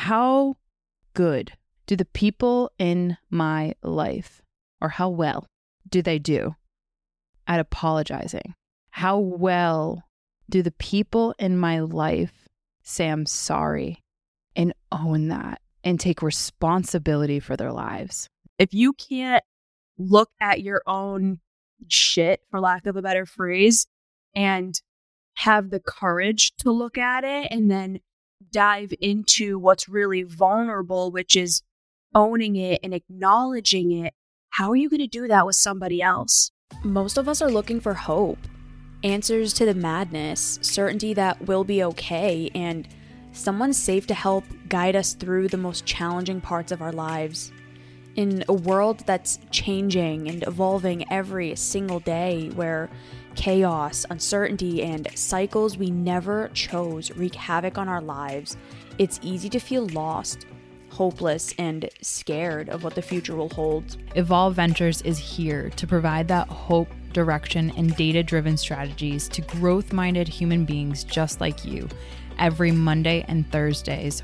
how good do the people in my life, or how well do they do at apologizing? How well do the people in my life say I'm sorry and own that and take responsibility for their lives? If you can't look at your own shit, for lack of a better phrase, and have the courage to look at it and then dive into what's really vulnerable, which is owning it and acknowledging it, how are you going to do that with somebody else? Most of us are looking for hope, answers to the madness, certainty that we'll be okay, and someone safe to help guide us through the most challenging parts of our lives. In a world that's changing and evolving every single day, where chaos, uncertainty, and cycles we never chose wreak havoc on our lives, it's easy to feel lost, hopeless, and scared of what the future will hold. Evolve Ventures is here to provide that hope, direction, and data driven strategies to growth minded human beings just like you every Monday and Thursdays,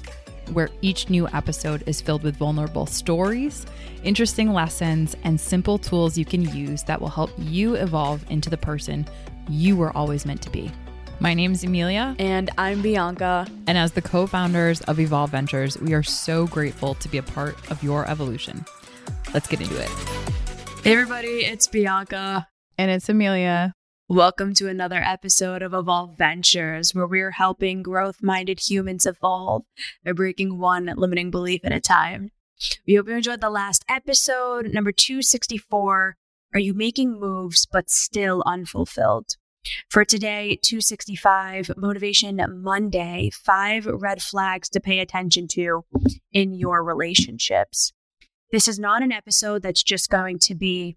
where each new episode is filled with vulnerable stories, interesting lessons, and simple tools you can use that will help you evolve into the person you were always meant to be. My name is Emilia. And I'm Bianca. And as the co founders of Evolve Ventures, we are so grateful to be a part of your evolution. Let's get into it. Hey, everybody, it's Bianca. And it's Emilia. Welcome to another episode of Evolve Ventures, where we are helping growth minded humans evolve by breaking one limiting belief at a time. We hope you enjoyed the last episode, number 264. Are you making moves but still unfulfilled? For today, 265 Motivation Monday, five red flags to pay attention to in your relationships. This is not an episode that's just going to be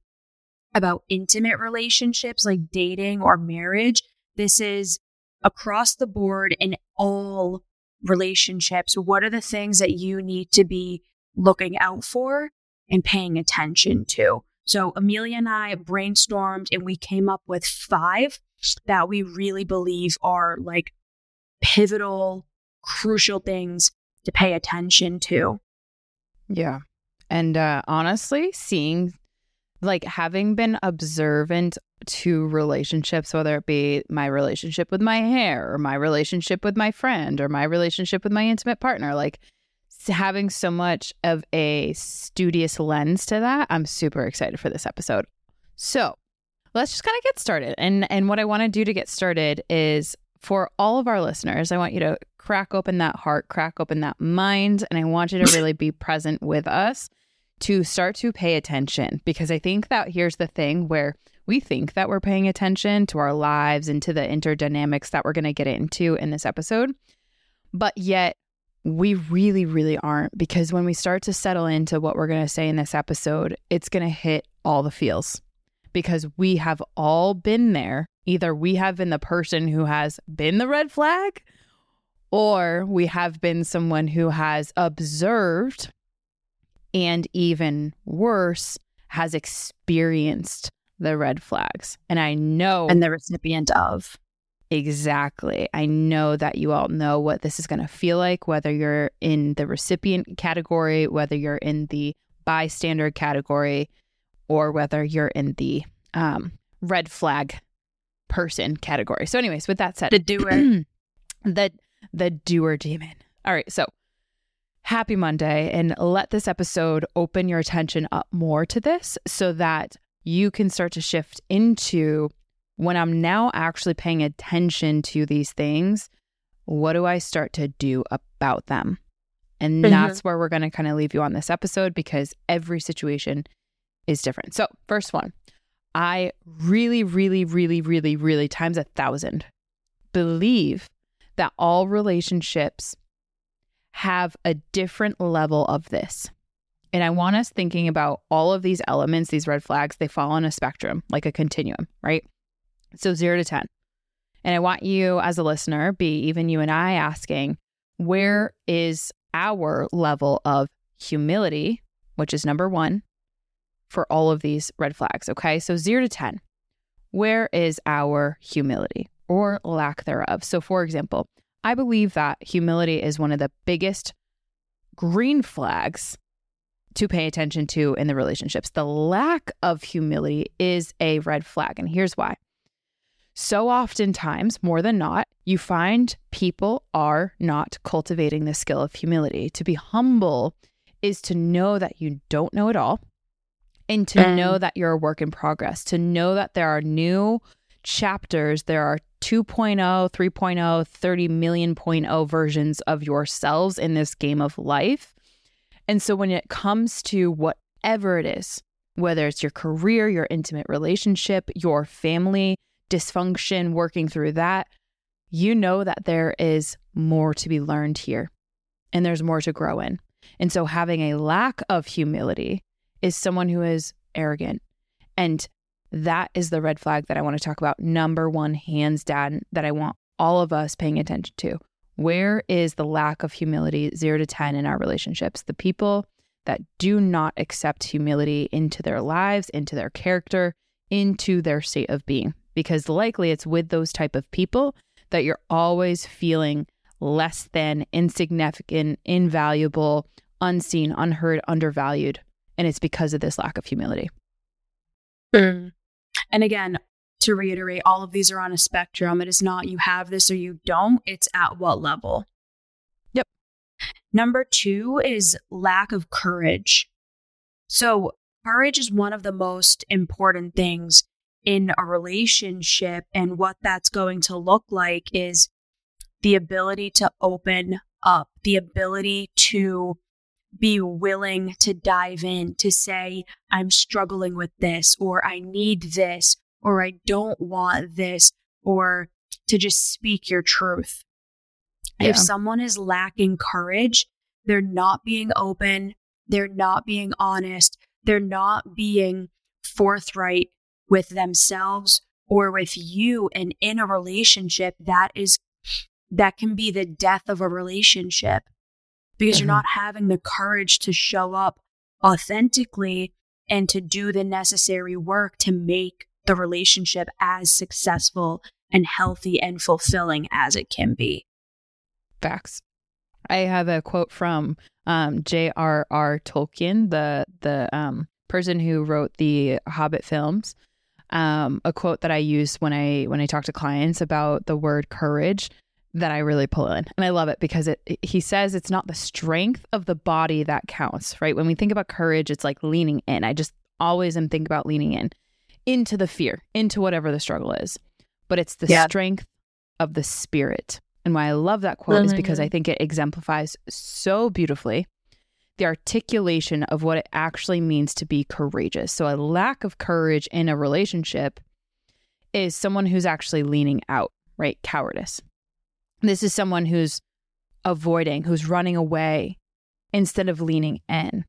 about intimate relationships like dating or marriage. This is across the board in all relationships. What are the things that you need to be looking out for and paying attention to? So, Emilia and I brainstormed and we came up with five that we really believe are like pivotal, crucial things to pay attention to. Yeah. And uh, honestly, seeing like having been observant to relationships, whether it be my relationship with my hair or my relationship with my friend or my relationship with my intimate partner, like having so much of a studious lens to that, I'm super excited for this episode. So let's just kind of get started. And and what I want to do to get started is for all of our listeners, I want you to crack open that heart, crack open that mind, and I want you to really be present with us to start to pay attention because I think that here's the thing where we think that we're paying attention to our lives and to the interdynamics that we're going to get into in this episode. But yet, we really, really aren't because when we start to settle into what we're going to say in this episode, it's going to hit all the feels because we have all been there. Either we have been the person who has been the red flag, or we have been someone who has observed and even worse, has experienced the red flags. And I know. And the recipient of. Exactly. I know that you all know what this is going to feel like, whether you're in the recipient category, whether you're in the bystander category, or whether you're in the um, red flag person category. So, anyways, with that said, the doer, the the doer demon. All right, so happy Monday, and let this episode open your attention up more to this, so that you can start to shift into when I'm now actually paying attention to these things. What do I start to do about them? And mm-hmm. that's where we're going to kind of leave you on this episode because every situation is different. So, first one, I really, really, really, really, really times a thousand believe that all relationships have a different level of this. And I want us thinking about all of these elements, these red flags, they fall on a spectrum, like a continuum, right? So, zero to 10. And I want you as a listener, be even you and I asking, where is our level of humility, which is number one, for all of these red flags. Okay. So zero to 10, where is our humility or lack thereof? So, for example, I believe that humility is one of the biggest green flags to pay attention to in the relationships. The lack of humility is a red flag. And here's why. So oftentimes, more than not, you find people are not cultivating the skill of humility. To be humble is to know that you don't know it all and to mm. know that you're a work in progress, to know that there are new chapters, there are 2.0, 3.0, 30 million oh versions of yourselves in this game of life. And so when it comes to whatever it is, whether it's your career, your intimate relationship, your family dysfunction, working through that, you know that there is more to be learned here and there's more to grow in. And so having a lack of humility is someone who is arrogant. And that is the red flag that I want to talk about. Number one, hands down, that I want all of us paying attention to. Where is the lack of humility, zero to 10, in our relationships? The people that do not accept humility into their lives, into their character, into their state of being. Because likely it's with those type of people that you're always feeling less than, insignificant, invaluable, unseen, unheard, undervalued. And it's because of this lack of humility. Mm. And again, to reiterate, all of these are on a spectrum. It is not you have this or you don't, it's at what level. Yep. Number two is lack of courage. So, courage is one of the most important things in a relationship. And what that's going to look like is the ability to open up, the ability to be willing to dive in, to say, I'm struggling with this, or I need this, or I don't want this, or to just speak your truth. Yeah. If someone is lacking courage, they're not being open, they're not being honest, they're not being forthright with themselves or with you and in a relationship that is that can be the death of a relationship because mm-hmm. you're not having the courage to show up authentically and to do the necessary work to make the relationship as successful and healthy and fulfilling as it can be. Facts. I have a quote from um, J.R.R. Tolkien, the the um, person who wrote the Hobbit films. Um, a quote that I use when I when I talk to clients about the word courage that I really pull in. And I love it because it, it, he says it's not the strength of the body that counts, right? When we think about courage, it's like leaning in. I just always am thinking about leaning in into the fear, into whatever the struggle is. But it's the yeah. strength of the spirit. And why I love that quote oh is because God. I mm-hmm. think it exemplifies so beautifully the articulation of what it actually means to be courageous. So a lack of courage in a relationship is someone who's actually leaning out, right? Cowardice. This is someone who's avoiding, who's running away instead of leaning in.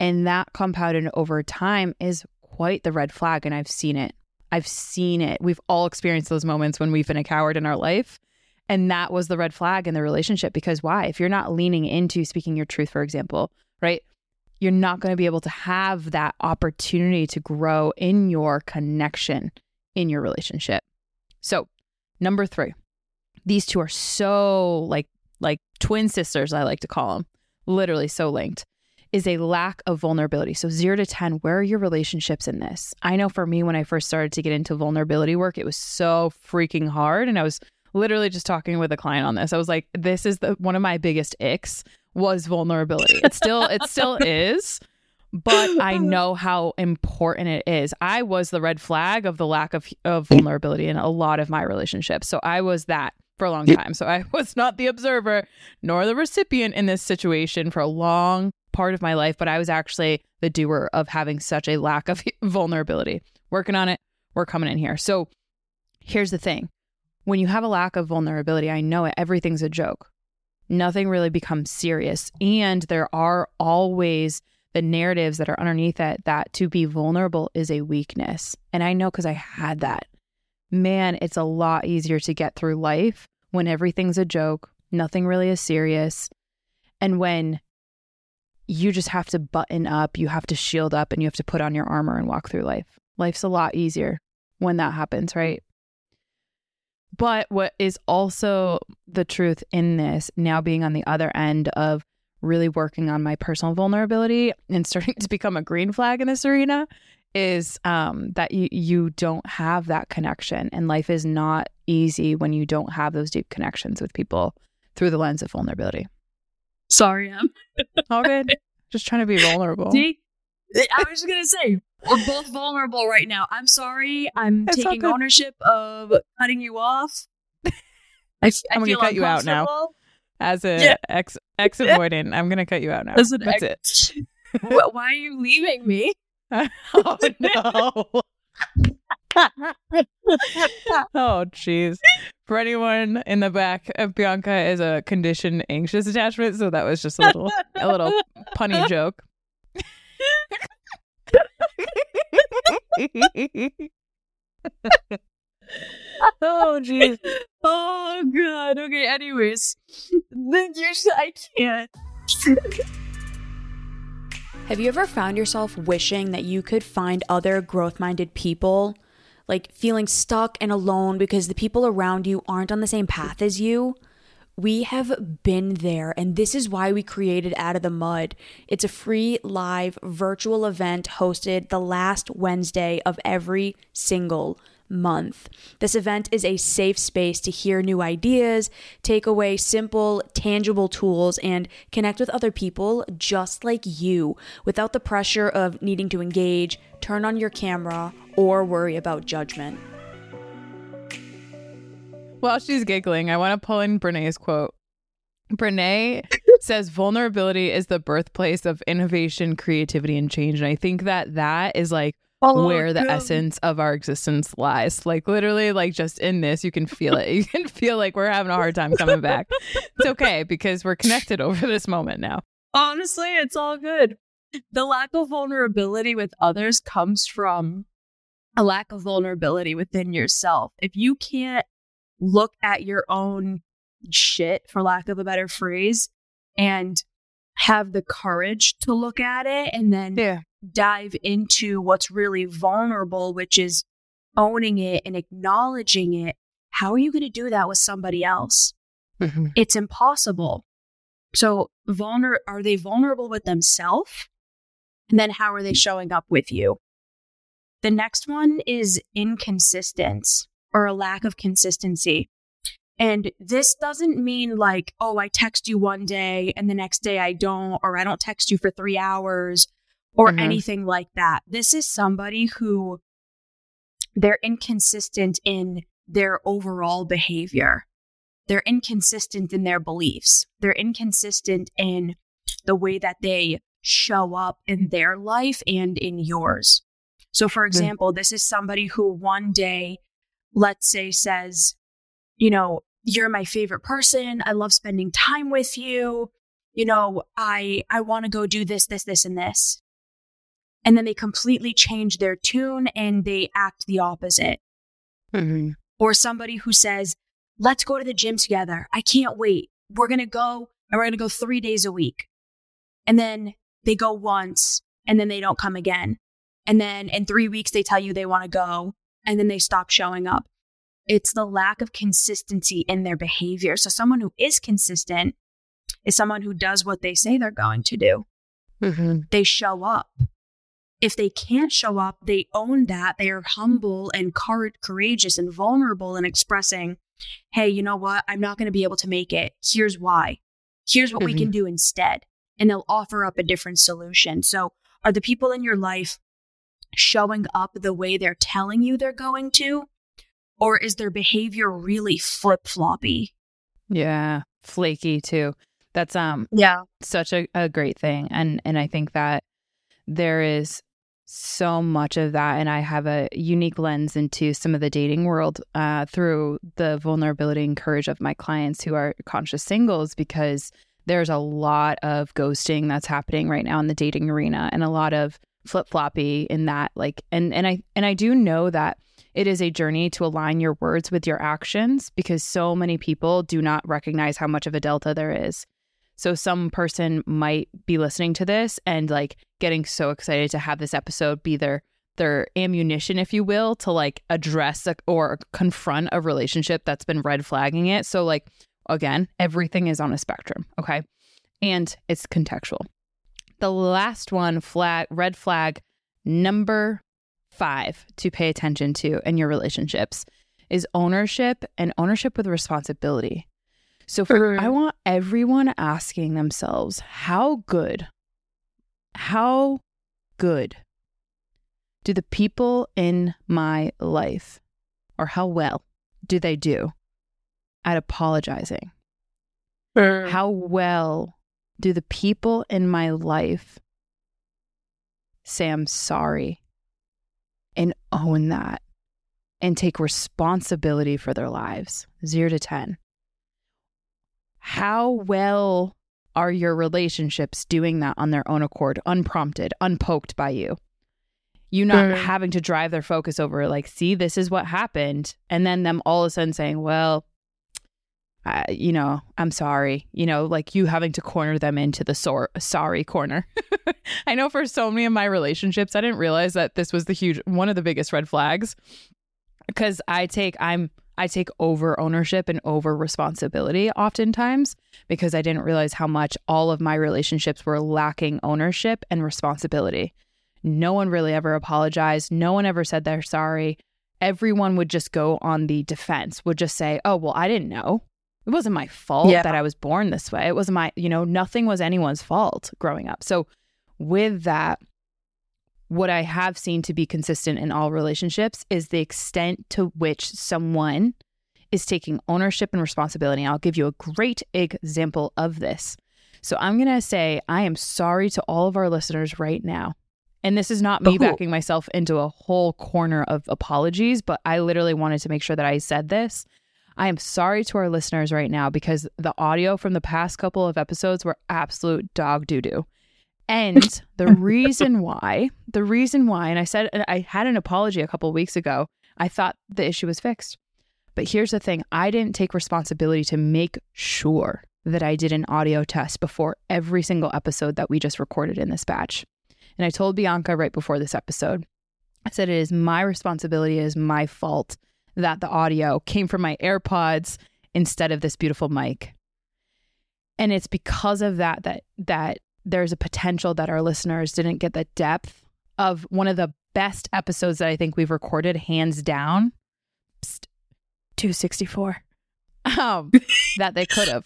And that compounded over time is quite the red flag. And I've seen it. I've seen it. We've all experienced those moments when we've been a coward in our life. And that was the red flag in the relationship because why? If you're not leaning into speaking your truth, for example, right? You're not going to be able to have that opportunity to grow in your connection in your relationship. So, number three, these two are so like like twin sisters i like to call them literally so linked is a lack of vulnerability. So 0 to 10 where are your relationships in this? I know for me when i first started to get into vulnerability work it was so freaking hard and i was literally just talking with a client on this. I was like this is the one of my biggest icks was vulnerability. It still it still is but I know how important it is. I was the red flag of the lack of, of mm. vulnerability in a lot of my relationships. So I was that for a long time. So I was not the observer nor the recipient in this situation for a long part of my life, but I was actually the doer of having such a lack of vulnerability. Working on it, we're coming in here. So here's the thing when you have a lack of vulnerability, I know it, everything's a joke. Nothing really becomes serious. And there are always the narratives that are underneath it that to be vulnerable is a weakness. And I know because I had that man, it's a lot easier to get through life when everything's a joke, nothing really is serious, and when you just have to button up, you have to shield up, and you have to put on your armor and walk through life. Life's a lot easier when that happens, right? But what is also the truth in this, now being on the other end of really working on my personal vulnerability and starting to become a green flag in this arena is um, that you you don't have that connection, and life is not easy when you don't have those deep connections with people through the lens of vulnerability. Sorry, Em. All good. Just trying to be vulnerable. See, I was gonna say we're both vulnerable right now. I'm sorry. I'm It's taking ownership of cutting you off. I, am gonna cut you out now. As an Yeah. ex ex avoidant, I'm gonna cut you out now. That's Wh- Why are you leaving me? oh no. oh jeez. For anyone in the back, uh, Bianca is a conditioned anxious attachment, so that was just a little a little punny joke. oh jeez. Oh god. Okay. Anyways, then you. I can't. Have you ever found yourself wishing that you could find other growth minded people? Like feeling stuck and alone because the people around you aren't on the same path as you? We have been there, and this is why we created Out of the Mud. It's a free live virtual event hosted the last Wednesday of every single month. This event is a safe space to hear new ideas, take away simple, tangible tools, and connect with other people just like you without the pressure of needing to engage, turn on your camera, or worry about judgment. While she's giggling, I want to pull in Brene's quote. Brene says vulnerability is the birthplace of innovation, creativity, and change. And I think that that is like where the essence of our existence lies. Like literally, like just in this, you can feel it. You can feel like we're having a hard time coming back. It's okay because we're connected over this moment now. Honestly, it's all good. The lack of vulnerability with others comes from a lack of vulnerability within yourself. If you can't look at your own shit, for lack of a better phrase, and have the courage to look at it and then Yeah. Dive into what's really vulnerable, which is owning it and acknowledging it, how are you going to do that with somebody else? Mm-hmm. It's impossible. So, vulner are they vulnerable with themselves? And then how are they showing up with you? The next one is inconsistence or a lack of consistency. And this doesn't mean like, oh, I text you one day and the next day I don't, or I don't text you for three hours or Mhm. anything like that. This is somebody who they're inconsistent in their overall behavior. They're inconsistent in their beliefs. They're inconsistent in the way that they show up in their life and in yours. So, for example, this is somebody who one day, let's say, says, you know, you're my favorite person. I love spending time with you. You know, I I want to go do this, this, this, and this. And then they completely change their tune and they act the opposite mm-hmm. or somebody who says, let's go to the gym together. I can't wait. We're going to go and we're going to go three days a week. And then they go once and then they don't come again. And then in three weeks, they tell you they want to go and then they stop showing up. It's the lack of consistency in their behavior. So someone who is consistent is someone who does what they say they're going to do. Mm-hmm. They show up. If they can't show up, they own that. They are humble and courageous and vulnerable in expressing, hey, you know what? I'm not going to be able to make it. Here's why. Here's what we can do instead. And they'll offer up a different solution. So, are the people in your life showing up the way they're telling you they're going to? Or is their behavior really flip floppy? Yeah. Flaky too. That's um Yeah. such a, a great thing and and i think that there is so much of that and i have a unique lens into some of the dating world uh, through the vulnerability and courage of my clients who are conscious singles because there's a lot of ghosting that's happening right now in the dating arena and a lot of flip-floppy in that like and and i and i do know that it is a journey to align your words with your actions because so many people do not recognize how much of a delta there is. So some person might be listening to this and like getting so excited to have this episode be their their ammunition, if you will, to like address a, or confront a relationship that's been red flagging it. So like again, everything is on a spectrum, okay? and it's contextual. The last one, flag, red flag number five to pay attention to in your relationships is ownership and ownership with responsibility. So for, mm-hmm. I want everyone asking themselves, how good, how good do the people in my life, or how well do they do at apologizing? Hmm. How well do the people in my life say I'm sorry and own that and take responsibility for their lives? Zero to 10. How well are your relationships doing that on their own accord, unprompted, unpoked by you? You not having to drive their focus over, like, see, this is what happened. And then them all of a sudden saying, well, uh, you know, I'm sorry, you know, like you having to corner them into the sor- sorry corner. I know for so many of my relationships, I didn't realize that this was the huge one of the biggest red flags because I take I'm I take over ownership and over responsibility oftentimes because I didn't realize how much all of my relationships were lacking ownership and responsibility. No one really ever apologized. No one ever said they're sorry. Everyone would just go on the defense, would just say, oh, well, I didn't know it wasn't my fault yeah. that I was born this way. It wasn't my, you know, nothing was anyone's fault growing up. So, with that, what I have seen to be consistent in all relationships is the extent to which someone is taking ownership and responsibility. I'll give you a great example of this. So, I'm going to say, I am sorry to all of our listeners right now. And this is not me Ooh. backing myself into a whole corner of apologies, but I literally wanted to make sure that I said this I am sorry to our listeners right now because the audio from the past couple of episodes were absolute dog doo doo. And the reason why, the reason why, and I said I had an apology a couple weeks ago, I thought the issue was fixed. But here's the thing I didn't take responsibility to make sure that I did an audio test before every single episode that we just recorded in this batch. And I told Bianca right before this episode, I said, it is my responsibility, it is my fault that the audio came from my AirPods instead of this beautiful mic. And it's because of that that that there's a potential that our listeners didn't get the depth of one of the best episodes that I think we've recorded, hands down. Psst, 264. Um, that they could have.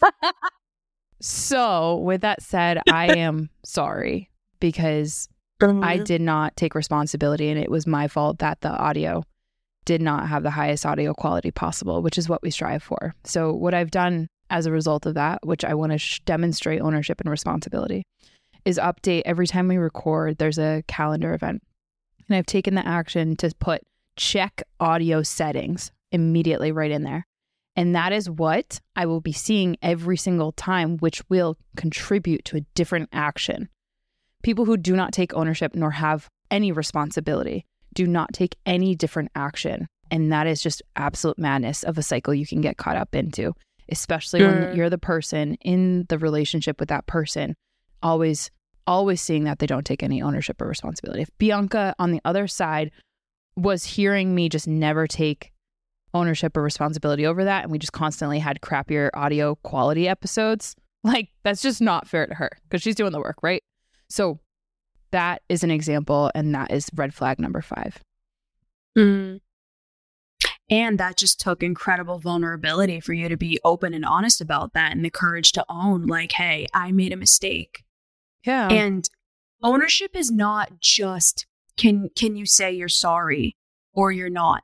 so, with that said, I am sorry because I did not take responsibility and it was my fault that the audio did not have the highest audio quality possible, which is what we strive for. So, what I've done as a result of that, which I want to sh- demonstrate ownership and responsibility, is update every time we record, there's a calendar event. And I've taken the action to put check audio settings immediately right in there. And that is what I will be seeing every single time, which will contribute to a different action. People who do not take ownership nor have any responsibility do not take any different action. And that is just absolute madness of a cycle you can get caught up into, especially when you're the person in the relationship with that person, always, always seeing that they don't take any ownership or responsibility. If Bianca on the other side was hearing me just never take ownership or responsibility over that, and we just constantly had crappier audio quality episodes, like that's just not fair to her because she's doing the work, right? So that is an example, and that is red flag number five. Mm. And that just took incredible vulnerability for you to be open and honest about that and the courage to own, like, hey, I made a mistake. Yeah. And ownership is not just can can you say you're sorry or you're not.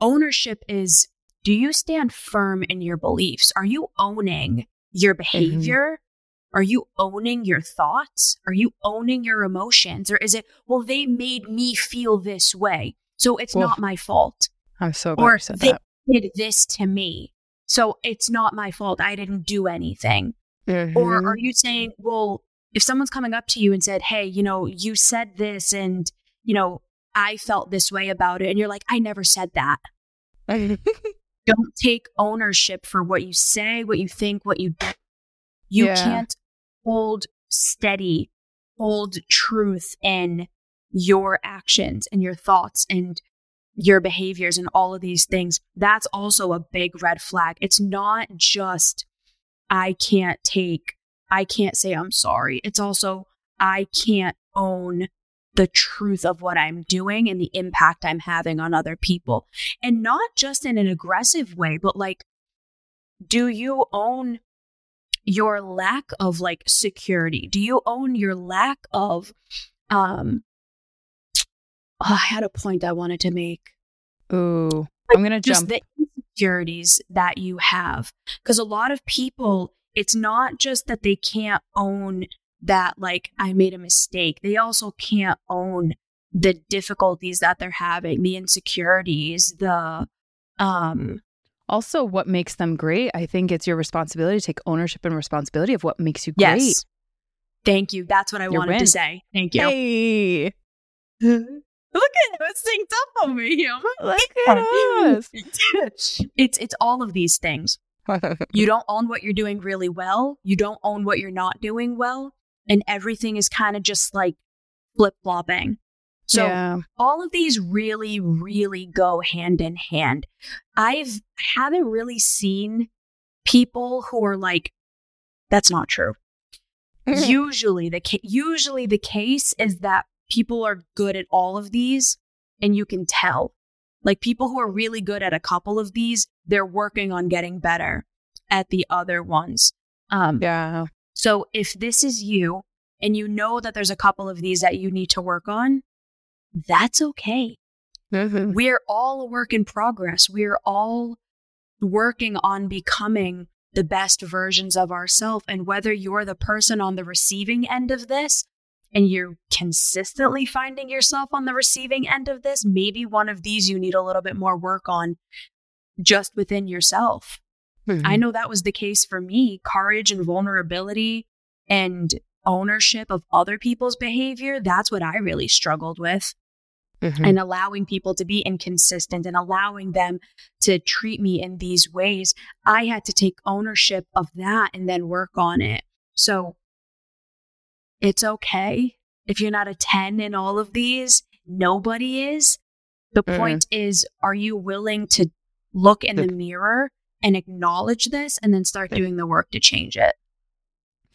Ownership is do you stand firm in your beliefs? Are you owning your mm-hmm. behavior? Are you owning your thoughts? Are you owning your emotions? Or is it, well, they made me feel this way. So it's well, not my fault. I'm so glad or you said they that. did this to me. So it's not my fault. I didn't do anything. Mm-hmm. Or are you saying, well, if someone's coming up to you and said, hey, you know, you said this and, you know, I felt this way about it. And you're like, I never said that. Don't take ownership for what you say, what you think, what you do. You yeah. can't hold steady, hold truth in your actions and your thoughts and your behaviors and all of these things. That's also a big red flag. It's not just, I can't take I can't say I'm sorry. It's also, I can't own the truth of what I'm doing and the impact I'm having on other people. And not just in an aggressive way, but like, do you own your lack of like security? Do you own your lack of, um, oh, I had a point I wanted to make. Ooh, I'm going to Just jump. the insecurities that you have. Because a lot of people, it's not just that they can't own that, like, I made a mistake. They also can't own the difficulties that they're having, the insecurities, the, um, also, what makes them great? I think it's your responsibility to take ownership and responsibility of what makes you great. yes. Thank you. That's what I Your wanted to say. Thank you. Hey, Look at it synced up over here. look at us. it's it's all of these things. You don't own what you're doing really well. You don't own what you're not doing well. And everything is kind of just like flip flopping. So yeah. all of these really, really go hand in hand. I've haven't really seen people who are like, that's not true. usually the ca- usually the case is that people are good at all of these and you can tell. Like people who are really good at a couple of these, they're working on getting better at the other ones. Um, yeah. so if this is you and you know that there's a couple of these that you need to work on, that's okay. Mhm. We're all a work in progress. We're all working on becoming the best versions of ourselves. And whether you're the person on the receiving end of this and you're consistently finding yourself on the receiving end of this, maybe one of these you need a little bit more work on just within yourself. I know that was the case for me. Courage and vulnerability and ownership of other people's behavior, that's what I really struggled with. Mhm. And allowing people to be inconsistent and allowing them to treat me in these ways. I had to take ownership of that and then work on it. So it's okay if you're not a 10 in all of these. Nobody is. The point is, are you willing to look in the mirror and acknowledge this and then start doing the work to change it?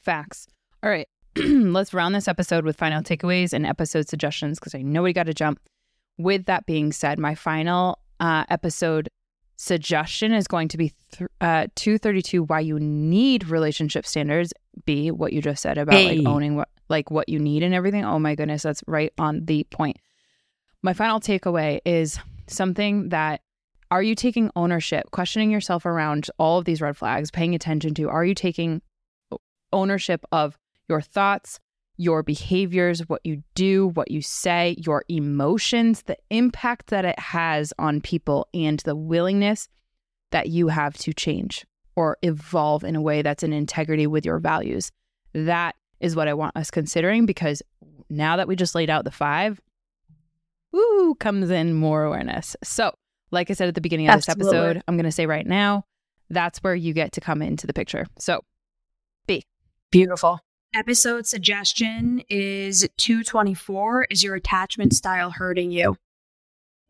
Facts. All right. Let's round this episode with final takeaways and episode suggestions because I know we got to jump. With that being said, my final uh, episode suggestion is going to be th- uh, 232 why you need relationship standards. B, what you just said about Hey. like owning what like what you need and everything. Oh my goodness, that's right on the point. My final takeaway is something that are you taking ownership, questioning yourself around all of these red flags, paying attention to are you taking ownership of your thoughts, your behaviors, what you do, what you say, your emotions, the impact that it has on people, and the willingness that you have to change or evolve in a way that's in integrity with your values. That is what I want us considering because now that we just laid out the five, woo, comes in more awareness. So, like I said at the beginning of this episode, I'm going to say right now, that's where you get to come into the picture. So, be Beautiful. Episode suggestion is 224 Is your attachment style hurting you?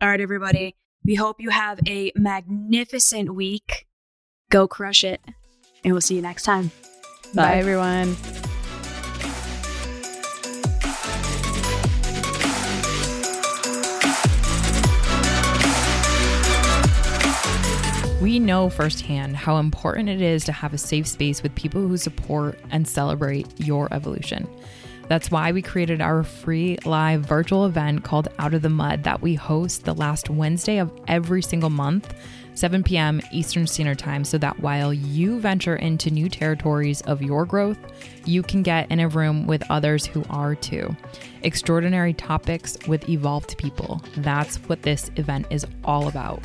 All right, everybody. We hope you have a magnificent week. Go crush it. And we'll see you next time. bye everyone. We know firsthand how important it is to have a safe space with people who support and celebrate your evolution. That's why we created our free live virtual event called Out of the Mud that we host the last Wednesday of every single month, 7 p.m. Eastern Standard Time, so that while you venture into new territories of your growth, you can get in a room with others who are too. Extraordinary topics with evolved people. That's what this event is all about.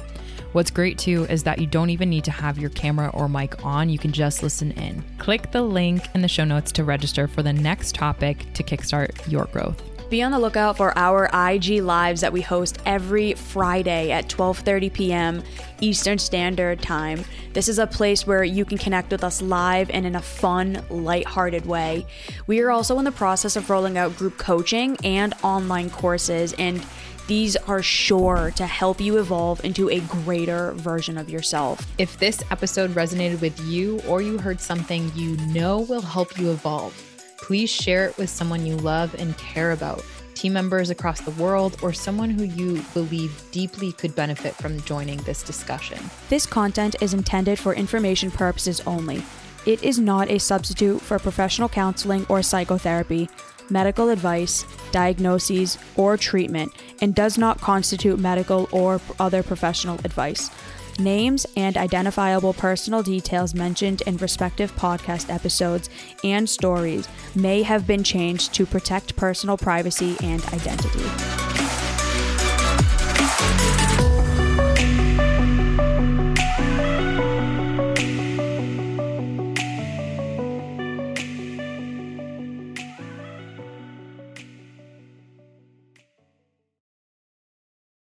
What's great too is that you don't even need to have your camera or mic on, you can just listen in. Click the link in the show notes to register for the next topic to kickstart your growth. Be on the lookout for our IG lives that we host every Friday at 12:30 p.m. Eastern Standard Time. This is a place where you can connect with us live and in a fun, lighthearted way. We are also in the process of rolling out group coaching and online courses and These are sure to help you evolve into a greater version of yourself. If this episode resonated with you or you heard something you know will help you evolve, please share it with someone you love and care about, team members across the world, or someone who you believe deeply could benefit from joining this discussion. This content is intended for information purposes only. It is not a substitute for professional counseling or psychotherapy, medical advice, diagnoses, or treatment, and does not constitute medical or other professional advice. Names and identifiable personal details mentioned in respective podcast episodes and stories may have been changed to protect personal privacy and identity.